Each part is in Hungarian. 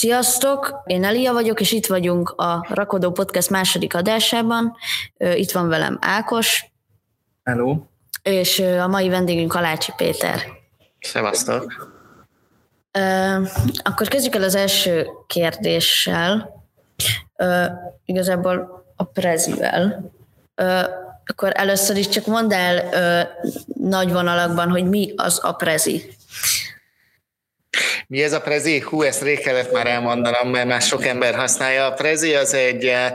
Sziasztok, én Elia vagyok, és itt vagyunk a Rakodó Podcast második adásában. Itt van velem Ákos. Hello. És a mai vendégünk Alácsi Péter. Szevasztok. Akkor kezdjük el az első kérdéssel. Igazából a prezivel. Akkor először is csak mondd el nagy vonalakban, hogy mi az a prezi. Mi ez a Prezi? Hú, ezt rég kellett már elmondanom, mert már sok ember használja. A Prezi az egy eh,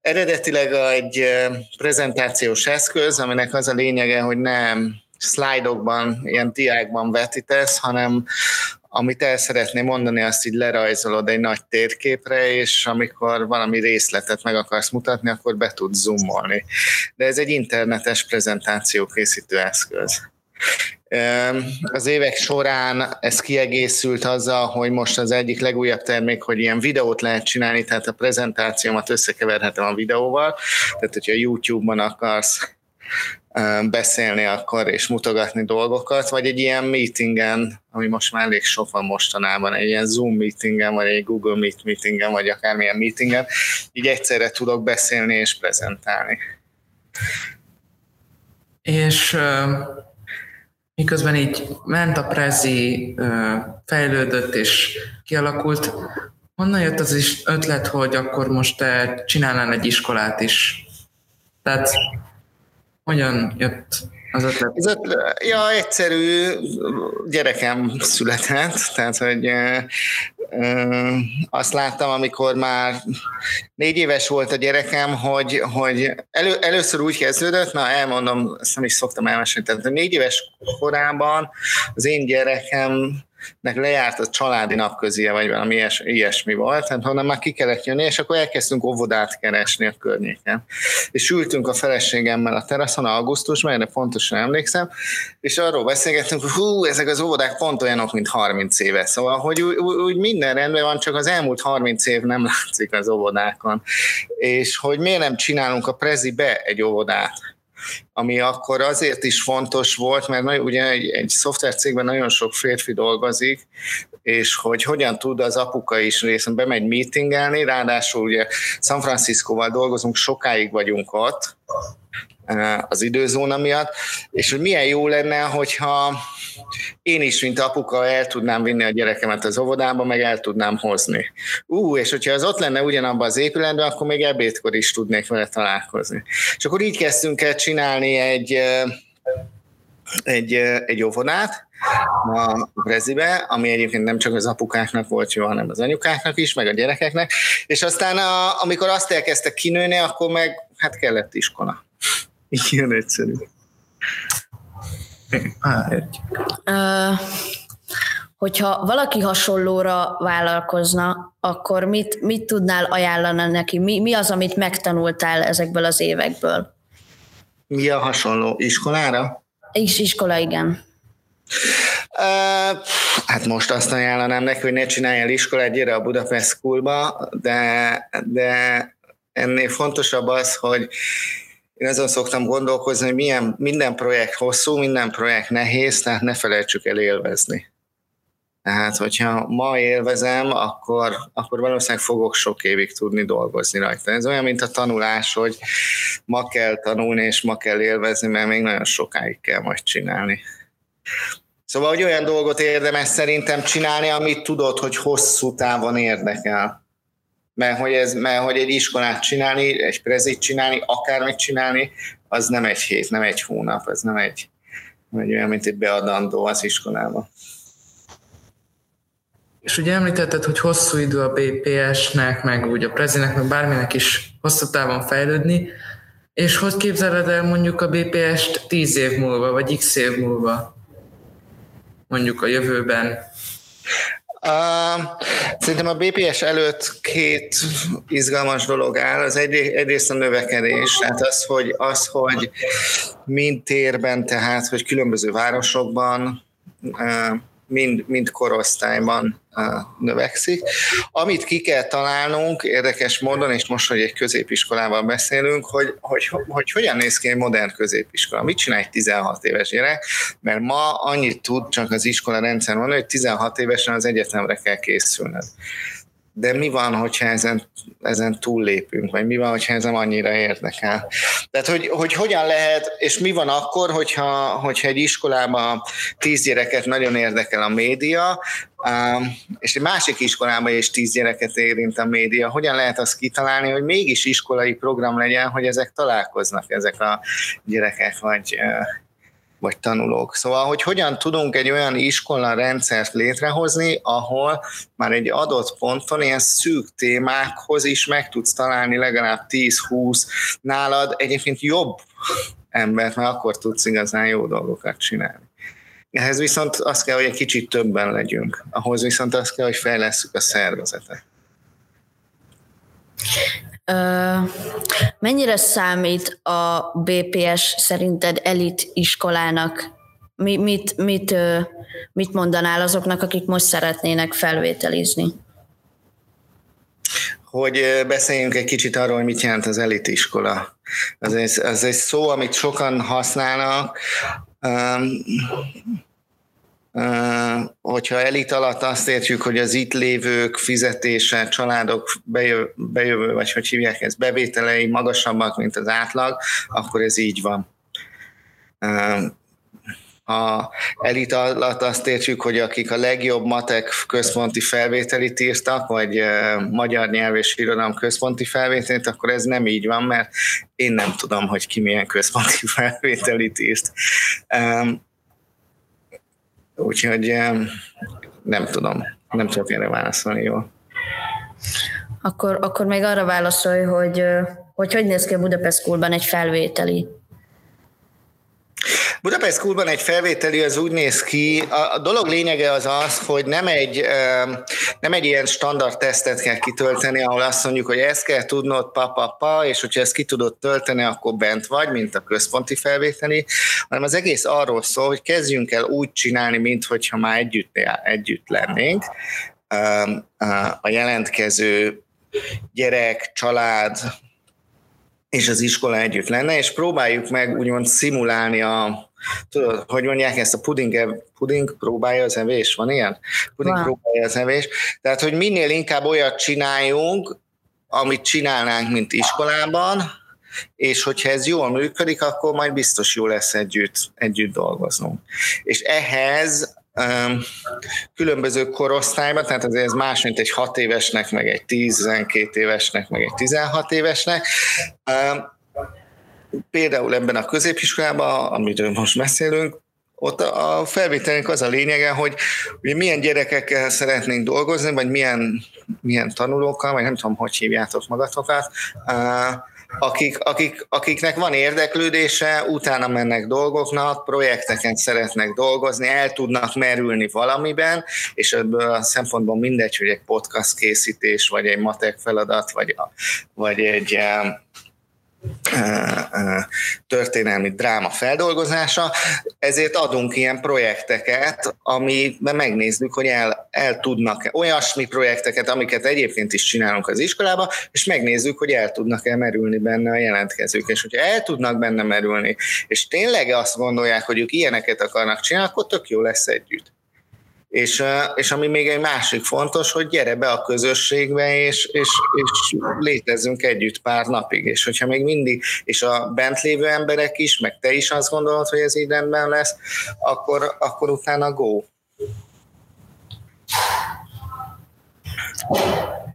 eredetileg egy eh, prezentációs eszköz, aminek az a lényege, hogy nem szlájdokban, ilyen diákban vetítesz, hanem amit el szeretném mondani, azt így lerajzolod egy nagy térképre, és amikor valami részletet meg akarsz mutatni, akkor be tudsz zoomolni. De ez egy internetes prezentáció készítő eszköz. Az évek során ez kiegészült azzal, hogy most az egyik legújabb termék, hogy ilyen videót lehet csinálni, tehát a prezentációmat összekeverhetem a videóval, tehát hogyha YouTube-ban akarsz beszélni akkor és mutogatni dolgokat, vagy egy ilyen meetingen, ami most már elég sok van mostanában, egy ilyen Zoom meetingen, vagy egy Google Meet meetingen, vagy akármilyen meetingen, így egyszerre tudok beszélni és prezentálni. És miközben így ment a Prezi, fejlődött és kialakult, honnan jött az is ötlet, hogy akkor most te csinálnál egy iskolát is? Tehát hogyan jött az ötlet? Az ötlet, ja, egyszerű gyerekem született, tehát hogy azt láttam, amikor már négy éves volt a gyerekem, hogy, hogy elő, először úgy kezdődött, na elmondom, ezt nem is szoktam elmesélni, tehát négy éves korában az én gyerekem nek lejárt a családi napközie, vagy valami ilyes, ilyesmi volt, tehát honnan már ki kellett jönni, és akkor elkezdtünk óvodát keresni a környéken. És ültünk a feleségemmel a teraszon augusztusban, erre pontosan emlékszem, és arról beszélgettünk, hú, ezek az óvodák pont olyanok, mint 30 éve. Szóval, hogy úgy, úgy minden rendben van, csak az elmúlt 30 év nem látszik az óvodákon. És hogy miért nem csinálunk a prezibe egy óvodát ami akkor azért is fontos volt, mert ugye egy, egy szoftvercégben nagyon sok férfi dolgozik, és hogy hogyan tud az apuka is részben bemegy meetingelni, ráadásul ugye San Franciscóval dolgozunk, sokáig vagyunk ott, az időzóna miatt, és hogy milyen jó lenne, hogyha én is, mint apuka el tudnám vinni a gyerekemet az óvodába, meg el tudnám hozni. Ú, és hogyha az ott lenne ugyanabban az épületben, akkor még ebédkor is tudnék vele találkozni. És akkor így kezdtünk el csinálni egy, egy, egy óvodát, a Brezibe, ami egyébként nem csak az apukáknak volt jó, hanem az anyukáknak is, meg a gyerekeknek, és aztán a, amikor azt elkezdtek kinőni, akkor meg hát kellett iskola. Ilyen egyszerű. Uh, hogyha valaki hasonlóra vállalkozna, akkor mit, mit tudnál ajánlani neki? Mi, mi az, amit megtanultál ezekből az évekből? Mi a hasonló? Iskolára? Is, iskola, igen. Uh, hát most azt ajánlanám neki, hogy ne csinálj el iskolát, gyere a Budapest Schoolba, de, de ennél fontosabb az, hogy én azon szoktam gondolkozni, hogy milyen, minden projekt hosszú, minden projekt nehéz, tehát ne felejtsük el élvezni. Tehát, hogyha ma élvezem, akkor, akkor valószínűleg fogok sok évig tudni dolgozni rajta. Ez olyan, mint a tanulás, hogy ma kell tanulni, és ma kell élvezni, mert még nagyon sokáig kell majd csinálni. Szóval, hogy olyan dolgot érdemes szerintem csinálni, amit tudod, hogy hosszú távon érdekel mert hogy, ez, mert hogy egy iskolát csinálni, egy prezit csinálni, akármit csinálni, az nem egy hét, nem egy hónap, ez nem egy, nem egy olyan, mint egy beadandó az iskolába. És ugye említetted, hogy hosszú idő a BPS-nek, meg úgy a prezinek, meg bárminek is hosszú távon fejlődni, és hogy képzeled el mondjuk a BPS-t tíz év múlva, vagy x év múlva? Mondjuk a jövőben. Uh, szerintem a BPS előtt két izgalmas dolog áll. Az egy, egyrészt a növekedés, tehát az, hogy, az, hogy mind térben, tehát, hogy különböző városokban uh, mind, mind korosztályban növekszik. Amit ki kell találnunk érdekes módon, és most, hogy egy középiskolával beszélünk, hogy, hogy, hogy, hogy hogyan néz ki egy modern középiskola. Mit csinál egy 16 éves gyerek? Mert ma annyit tud csak az iskola rendszer mondani, hogy 16 évesen az egyetemre kell készülned. De mi van, hogyha ezen, ezen túllépünk, vagy mi van, hogyha ez annyira érdekel. Tehát, hogy, hogy hogyan lehet, és mi van akkor, hogyha, hogyha egy iskolában tíz gyereket nagyon érdekel a média, és egy másik iskolában is tíz gyereket érint a média, hogyan lehet azt kitalálni, hogy mégis iskolai program legyen, hogy ezek találkoznak, ezek a gyerekek, vagy vagy tanulók. Szóval, hogy hogyan tudunk egy olyan iskola rendszert létrehozni, ahol már egy adott ponton ilyen szűk témákhoz is meg tudsz találni legalább 10-20 nálad egyébként jobb embert, mert akkor tudsz igazán jó dolgokat csinálni. Ehhez viszont az kell, hogy egy kicsit többen legyünk. Ahhoz viszont az kell, hogy fejlesszük a szervezetet. Mennyire számít a BPS szerinted elit iskolának? Mi, mit, mit, mit mondanál azoknak, akik most szeretnének felvételizni? Hogy beszéljünk egy kicsit arról, hogy mit jelent az elitiskola. Az egy, az egy szó, amit sokan használnak, hogyha elit alatt azt értjük, hogy az itt lévők fizetése, családok bejövő, vagy hogy hívják ezt, bevételei magasabbak, mint az átlag, akkor ez így van. Ha elit alatt azt értjük, hogy akik a legjobb matek központi felvételit írtak, vagy magyar nyelv és irodalom központi felvételit, akkor ez nem így van, mert én nem tudom, hogy ki milyen központi felvételit írt Úgyhogy nem tudom, nem tudok erre válaszolni jól. Akkor, akkor még arra válaszolj, hogy hogy, hogy néz ki a Budapest Schoolban egy felvételi Budapest Schoolban egy felvételi az úgy néz ki, a, a dolog lényege az az, hogy nem egy, nem egy ilyen standard tesztet kell kitölteni, ahol azt mondjuk, hogy ezt kell tudnod, pa, pa, pa, és hogyha ezt ki tudod tölteni, akkor bent vagy, mint a központi felvételi, hanem az egész arról szól, hogy kezdjünk el úgy csinálni, mintha már együtt, együtt lennénk. A jelentkező gyerek, család, és az iskola együtt lenne, és próbáljuk meg úgymond szimulálni a, tudod, hogy mondják ezt a puding, puding próbálja az evés, van ilyen? Puding wow. próbálja az evés. Tehát, hogy minél inkább olyat csináljunk, amit csinálnánk, mint iskolában, és hogyha ez jól működik, akkor majd biztos jó lesz együtt, együtt dolgoznunk. És ehhez különböző korosztályban, tehát azért ez más, mint egy 6 évesnek, meg egy 12 évesnek, meg egy 16 évesnek. Például ebben a középiskolában, amiről most beszélünk, ott a felvételünk az a lényege, hogy, hogy milyen gyerekekkel szeretnénk dolgozni, vagy milyen, milyen tanulókkal, vagy nem tudom, hogy hívjátok magatokat, akik, akik, akiknek van érdeklődése, utána mennek dolgoknak, projekteken szeretnek dolgozni, el tudnak merülni valamiben, és ebből a szempontból mindegy, hogy egy podcast készítés, vagy egy matek feladat, vagy, vagy egy történelmi dráma feldolgozása, ezért adunk ilyen projekteket, amiben megnézzük, hogy el, el tudnak olyasmi projekteket, amiket egyébként is csinálunk az iskolába, és megnézzük, hogy el tudnak-e merülni benne a jelentkezők. És hogyha el tudnak benne merülni, és tényleg azt gondolják, hogy ők ilyeneket akarnak csinálni, akkor tök jó lesz együtt. És, és ami még egy másik fontos, hogy gyere be a közösségbe, és, és, és létezzünk együtt pár napig. És hogyha még mindig, és a bent lévő emberek is, meg te is azt gondolod, hogy ez így rendben lesz, akkor, akkor utána go.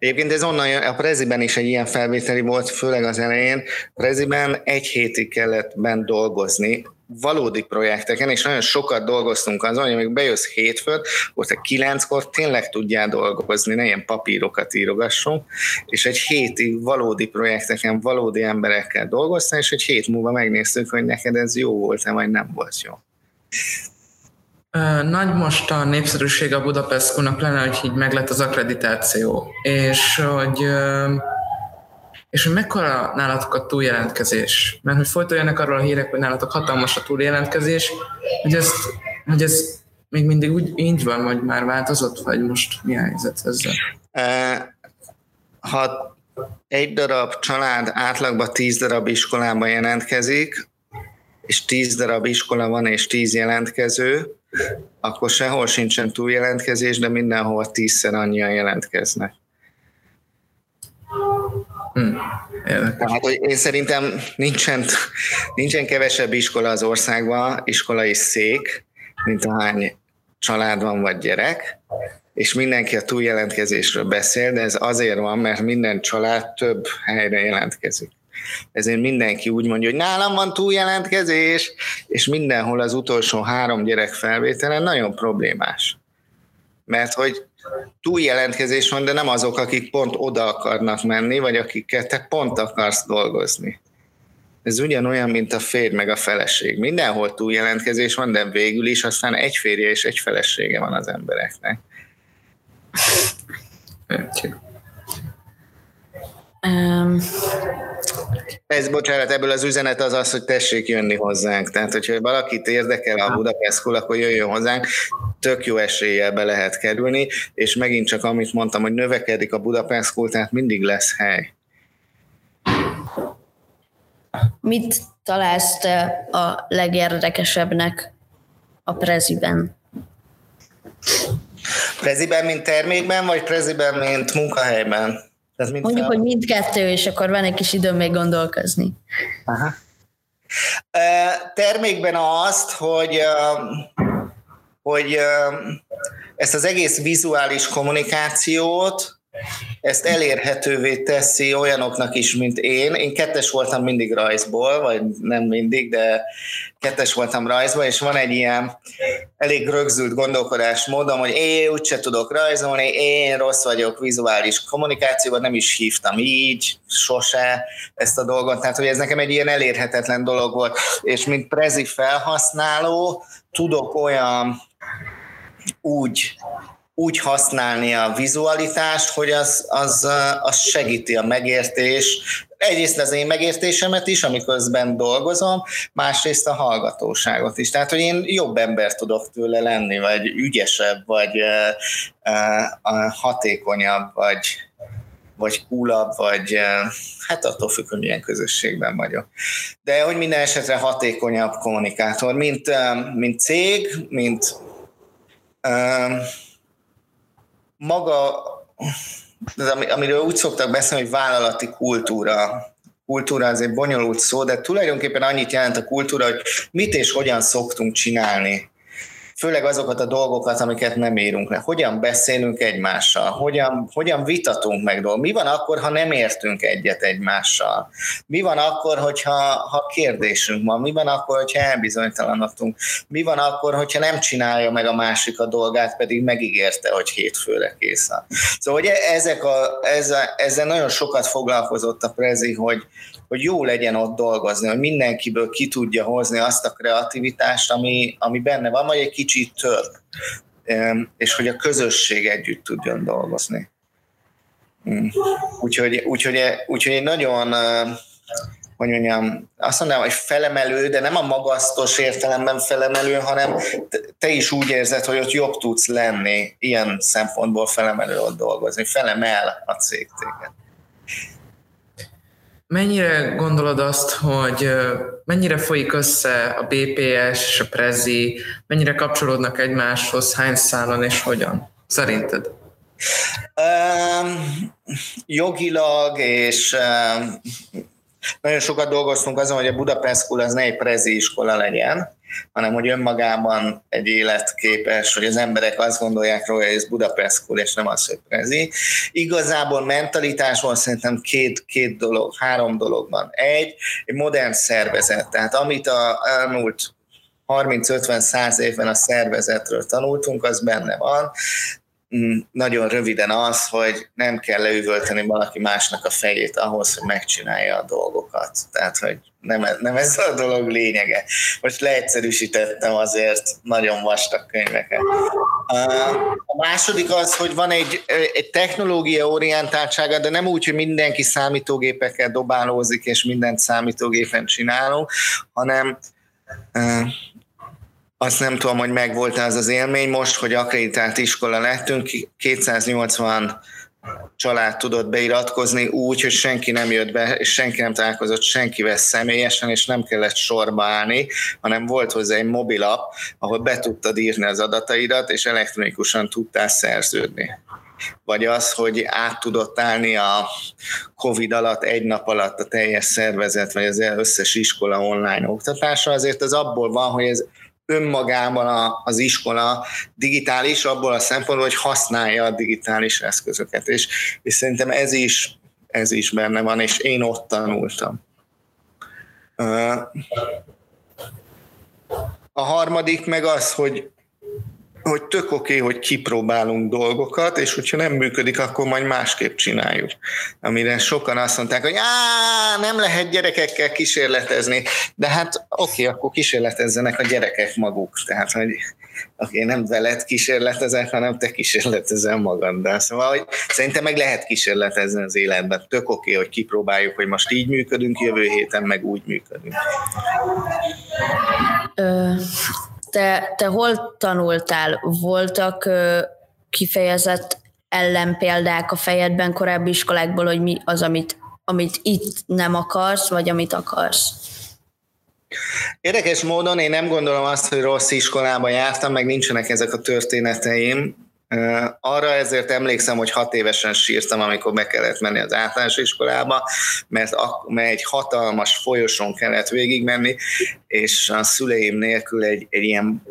Egyébként ez onnan, a Preziben is egy ilyen felvételi volt, főleg az elején. Preziben egy hétig kellett bent dolgozni, valódi projekteken, és nagyon sokat dolgoztunk azon, hogy még bejössz hétfőn, ott a kilenckor tényleg tudjál dolgozni, ne ilyen papírokat írogassunk, és egy hétig valódi projekteken, valódi emberekkel dolgoztál, és egy hét múlva megnéztük, hogy neked ez jó volt-e, vagy nem volt jó. Nagy most a népszerűség a Budapest lenne, hogy így meglett az akkreditáció, és hogy és hogy mekkora nálatok a túljelentkezés? Mert hogy folyton arról a hírek, hogy nálatok hatalmas a túljelentkezés, hogy, ezt, hogy ez még mindig úgy így van, vagy már változott, vagy most mi a helyzet ezzel? Ha egy darab család átlagban tíz darab iskolában jelentkezik, és tíz darab iskola van, és tíz jelentkező, akkor sehol sincsen túljelentkezés, de mindenhol tízszer annyian jelentkeznek. Hmm. Tehát, hogy én szerintem nincsen, nincsen kevesebb iskola az országban, iskolai szék, mint ahány család van vagy gyerek, és mindenki a túljelentkezésről beszél, de ez azért van, mert minden család több helyre jelentkezik. Ezért mindenki úgy mondja, hogy nálam van túljelentkezés, és mindenhol az utolsó három gyerek felvételen nagyon problémás. Mert hogy túljelentkezés van, de nem azok, akik pont oda akarnak menni, vagy akikkel te pont akarsz dolgozni. Ez ugyanolyan, mint a férj meg a feleség. Mindenhol túljelentkezés van, de végül is aztán egy férje és egy felesége van az embereknek. Um, ez, bocsánat, ebből az üzenet az az, hogy tessék jönni hozzánk. Tehát, hogyha valakit érdekel a Budapest School, akkor jöjjön hozzánk, tök jó eséllyel be lehet kerülni, és megint csak amit mondtam, hogy növekedik a Budapest School, tehát mindig lesz hely. Mit találsz te a legérdekesebbnek a preziben? Preziben, mint termékben, vagy preziben, mint munkahelyben? Tehát mint Mondjuk, fel... hogy mindkettő, és akkor van egy kis időm még gondolkozni. Aha. Termékben azt, hogy, hogy ezt az egész vizuális kommunikációt ezt elérhetővé teszi olyanoknak is, mint én. Én kettes voltam mindig rajzból, vagy nem mindig, de kettes voltam rajzból, és van egy ilyen elég rögzült gondolkodásmódom, hogy én úgyse tudok rajzolni, én rossz vagyok vizuális kommunikációban, nem is hívtam így, sose ezt a dolgot, tehát hogy ez nekem egy ilyen elérhetetlen dolog volt, és mint prezi felhasználó tudok olyan úgy úgy használni a vizualitást, hogy az, az, az segíti a megértés. Egyrészt az én megértésemet is, amiközben dolgozom, másrészt a hallgatóságot is. Tehát, hogy én jobb ember tudok tőle lenni, vagy ügyesebb, vagy uh, hatékonyabb, vagy, vagy coolabb, vagy hát attól függ, hogy milyen közösségben vagyok. De hogy minden esetre hatékonyabb kommunikátor, mint, mint cég, mint maga, amiről úgy szoktak beszélni, hogy vállalati kultúra. Kultúra az egy bonyolult szó, de tulajdonképpen annyit jelent a kultúra, hogy mit és hogyan szoktunk csinálni főleg azokat a dolgokat, amiket nem írunk le. Hogyan beszélünk egymással, hogyan, hogyan vitatunk meg dolgokat. Mi van akkor, ha nem értünk egyet egymással? Mi van akkor, hogyha ha kérdésünk van? Mi van akkor, hogyha elbizonytalanodtunk? Mi van akkor, hogyha nem csinálja meg a másik a dolgát, pedig megígérte, hogy hétfőre kész Szóval hogy ezek a, ezzel, ezzel nagyon sokat foglalkozott a Prezi, hogy, hogy jó legyen ott dolgozni, hogy mindenkiből ki tudja hozni azt a kreativitást, ami, ami benne van, vagy egy kicsit több, és hogy a közösség együtt tudjon dolgozni. Mm. Úgyhogy, úgyhogy, úgyhogy egy nagyon, hogy mondjam, azt mondanám, hogy felemelő, de nem a magasztos értelemben felemelő, hanem te is úgy érzed, hogy ott jobb tudsz lenni, ilyen szempontból felemelő ott dolgozni, felemel a cég téged. Mennyire gondolod azt, hogy mennyire folyik össze a BPS és a Prezi, mennyire kapcsolódnak egymáshoz, hány szálon és hogyan? Szerinted? Um, jogilag és um, nagyon sokat dolgoztunk azon, hogy a Budapest School az ne egy prezi iskola legyen, hanem hogy önmagában egy életképes, hogy az emberek azt gondolják róla, hogy ez Budapest School, és nem az, hogy prezi. Igazából mentalitásban szerintem két, két dolog, három dolog van. Egy, egy modern szervezet, tehát amit a elmúlt 30-50-100 évben a szervezetről tanultunk, az benne van. Nagyon röviden az, hogy nem kell leüvölteni valaki másnak a fejét ahhoz, hogy megcsinálja a dolgokat. Tehát, hogy nem, nem ez a dolog lényege. Most leegyszerűsítettem azért nagyon vastag könyveket. A második az, hogy van egy, egy technológia orientáltsága, de nem úgy, hogy mindenki számítógépekkel dobálózik, és mindent számítógépen csinálunk, hanem azt nem tudom, hogy megvolt az az élmény most, hogy akreditált iskola lettünk, 280 család tudott beiratkozni úgy, hogy senki nem jött be, és senki nem találkozott senkivel személyesen, és nem kellett sorba állni, hanem volt hozzá egy mobilap, ahol be tudtad írni az adataidat, és elektronikusan tudtál szerződni. vagy az, hogy át tudott állni a Covid alatt, egy nap alatt a teljes szervezet, vagy az összes iskola online oktatása, azért az abból van, hogy ez önmagában az iskola digitális, abból a szempontból, hogy használja a digitális eszközöket, és, és szerintem ez is, ez is benne van, és én ott tanultam. A harmadik meg az, hogy hogy tök oké, okay, hogy kipróbálunk dolgokat, és hogyha nem működik, akkor majd másképp csináljuk. Amire sokan azt mondták, hogy Á, nem lehet gyerekekkel kísérletezni, de hát oké, okay, akkor kísérletezzenek a gyerekek maguk. Tehát, hogy oké, okay, nem veled kísérletezek, hanem te kísérletezel magaddal. Szóval, hogy szerintem meg lehet kísérletezni az életben. Tök oké, okay, hogy kipróbáljuk, hogy most így működünk, jövő héten meg úgy működünk. Ö, te, te hol tanultál? Voltak kifejezett ellenpéldák a fejedben korábbi iskolákból, hogy mi az, amit, amit itt nem akarsz, vagy amit akarsz? Érdekes módon én nem gondolom azt, hogy rossz iskolába jártam, meg nincsenek ezek a történeteim. Arra ezért emlékszem, hogy hat évesen sírtam, amikor be kellett menni az általános iskolába, mert, mert egy hatalmas folyosón kellett végigmenni, és a szüleim nélkül egy, egy ilyen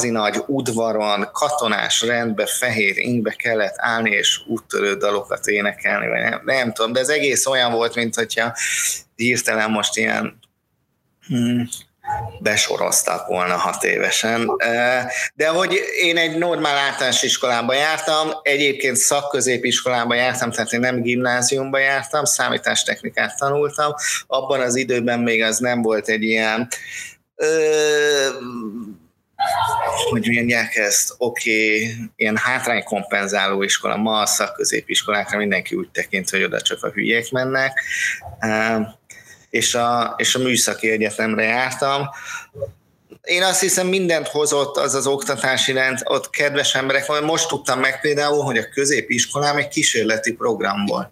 nagy udvaron, katonás rendbe, fehér ingbe kellett állni, és úttörő dalokat énekelni, vagy nem, nem tudom, de ez egész olyan volt, mint hogyha hirtelen most ilyen hmm, besoroztak volna hat évesen. De hogy én egy normál általános iskolába jártam, egyébként szakközépiskolába jártam, tehát én nem gimnáziumba jártam, számítástechnikát tanultam. Abban az időben még az nem volt egy ilyen hogy mondják ezt, oké, okay, ilyen hátránykompenzáló iskola, ma a szakközépiskolákra mindenki úgy tekint, hogy oda csak a hülyék mennek és a, és a műszaki egyetemre jártam. Én azt hiszem mindent hozott az az oktatási rend, ott kedves emberek van. Most tudtam meg például, hogy a középiskolám egy kísérleti program volt.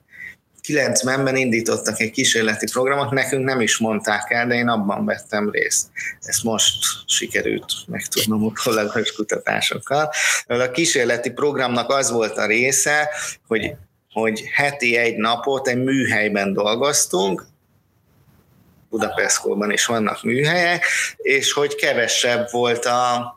90-ben indítottak egy kísérleti programot, nekünk nem is mondták el, de én abban vettem részt. Ezt most sikerült megtudnom a kollégás kutatásokkal. A kísérleti programnak az volt a része, hogy, hogy heti egy napot egy műhelyben dolgoztunk, Budapestkóban is vannak műhelyek, és hogy kevesebb volt a,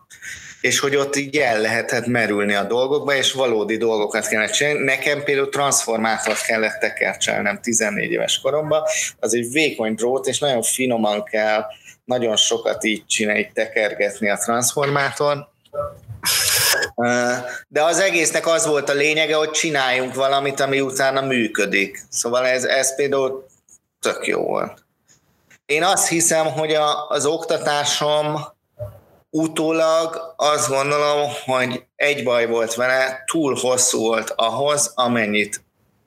és hogy ott így el lehetett merülni a dolgokba, és valódi dolgokat kellett csinálni. Nekem például transformátort kellett tekercselnem 14 éves koromban, az egy vékony drót, és nagyon finoman kell, nagyon sokat így csinálni, tekergetni a transformátor. De az egésznek az volt a lényege, hogy csináljunk valamit, ami utána működik. Szóval ez, ez például tök jó volt. Én azt hiszem, hogy a, az oktatásom utólag azt gondolom, hogy egy baj volt vele, túl hosszú volt ahhoz, amennyit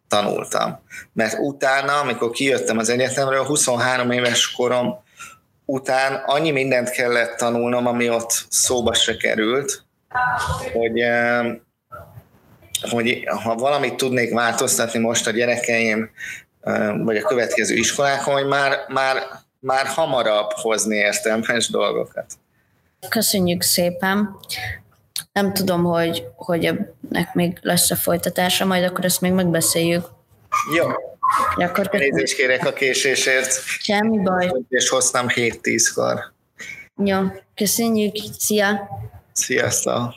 tanultam. Mert utána, amikor kijöttem az egyetemről, 23 éves korom után annyi mindent kellett tanulnom, ami ott szóba se került, hogy, hogy ha valamit tudnék változtatni most a gyerekeim, vagy a következő iskolákon, hogy már, már már hamarabb hozni értelmes dolgokat. Köszönjük szépen. Nem tudom, hogy, hogy ennek még lesz a folytatása, majd akkor ezt még megbeszéljük. Jó. Akkor Nézést kérek a késésért. Semmi baj. És hoztam 7-10-kor. Jó, köszönjük. Szia. Sziasztok.